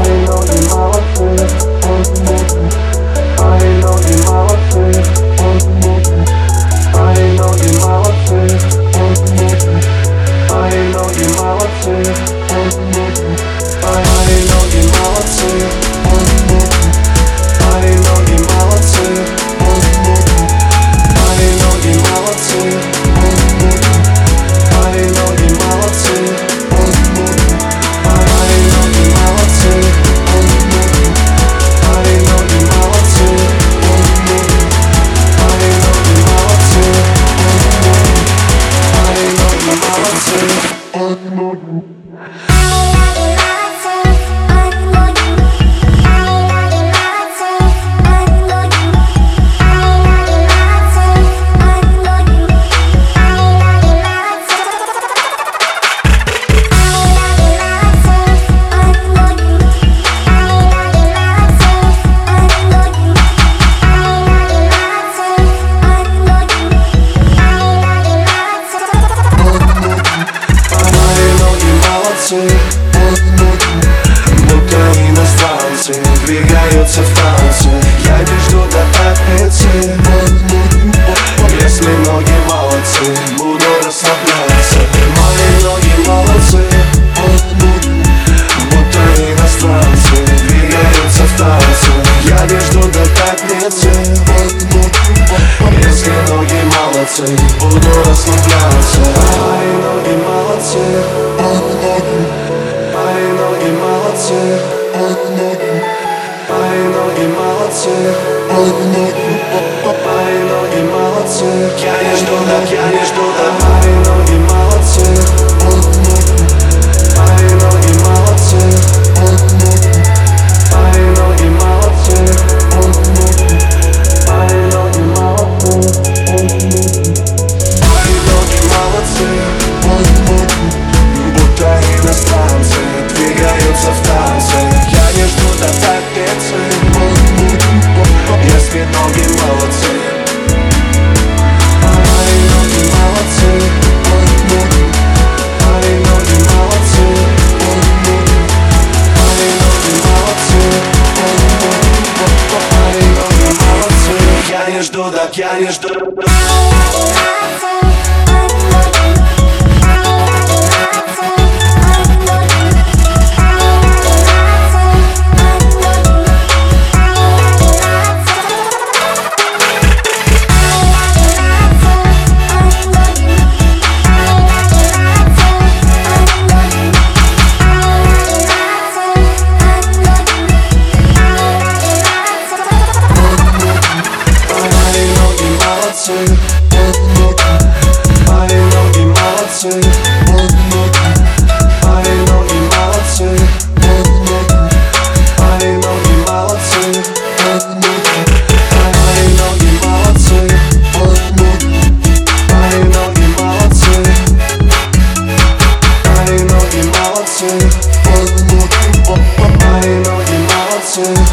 I know вернется в танце, Я дожду до пятницы Если ноги молодцы Буду расслабляться. Мои ноги молодцы. Будто иностранцы Двигаются в танце. Я дожду до пятницы Если ноги молодцы Буду расслабляться. Мои ноги молодцы. Мои ноги молодцы молодцы Улыбни мои ноги молодцы Я не жду, да, я не жду, да тянешь до... inaczej Odwrót, a know you want a no inaczej Odwrót, a no inaczej Odwrót, a no inaczej Odwrót, a A a